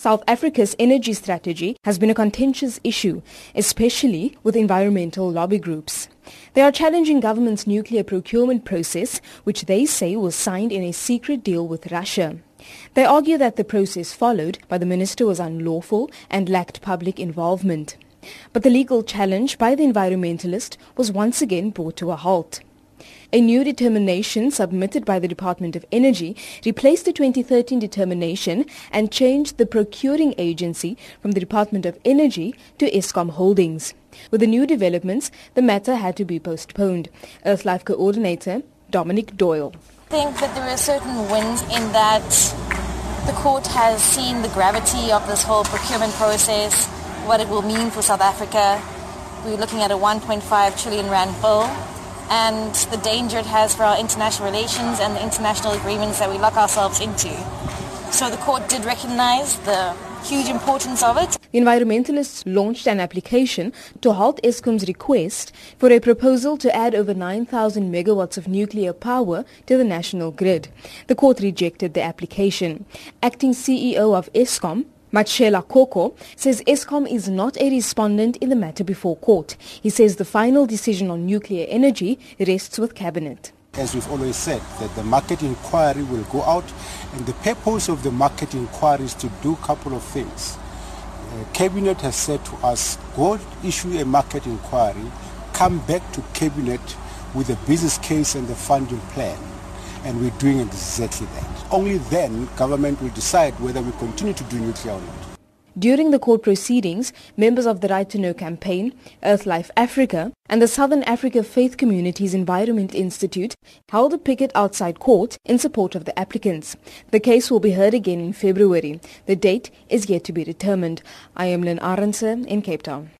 South Africa's energy strategy has been a contentious issue, especially with environmental lobby groups. They are challenging government's nuclear procurement process, which they say was signed in a secret deal with Russia. They argue that the process followed by the minister was unlawful and lacked public involvement. But the legal challenge by the environmentalist was once again brought to a halt. A new determination submitted by the Department of Energy replaced the 2013 determination and changed the procuring agency from the Department of Energy to Eskom Holdings. With the new developments, the matter had to be postponed. Earthlife coordinator Dominic Doyle. I think that there are certain wins in that the court has seen the gravity of this whole procurement process, what it will mean for South Africa. We're looking at a 1.5 trillion rand bill and the danger it has for our international relations and the international agreements that we lock ourselves into. So the court did recognize the huge importance of it. The environmentalists launched an application to halt Eskom's request for a proposal to add over 9,000 megawatts of nuclear power to the national grid. The court rejected the application. Acting CEO of Eskom, Matshela Koko says Eskom is not a respondent in the matter before court. He says the final decision on nuclear energy rests with cabinet. As we've always said, that the market inquiry will go out and the purpose of the market inquiry is to do a couple of things. Uh, cabinet has said to us, go issue a market inquiry, come back to cabinet with a business case and the funding plan and we're doing exactly that. Only then government will decide whether we continue to do nuclear or not. During the court proceedings, members of the Right to Know campaign, Earthlife Africa, and the Southern Africa Faith Communities Environment Institute held a picket outside court in support of the applicants. The case will be heard again in February. The date is yet to be determined. I am Lynn Arendse in Cape Town.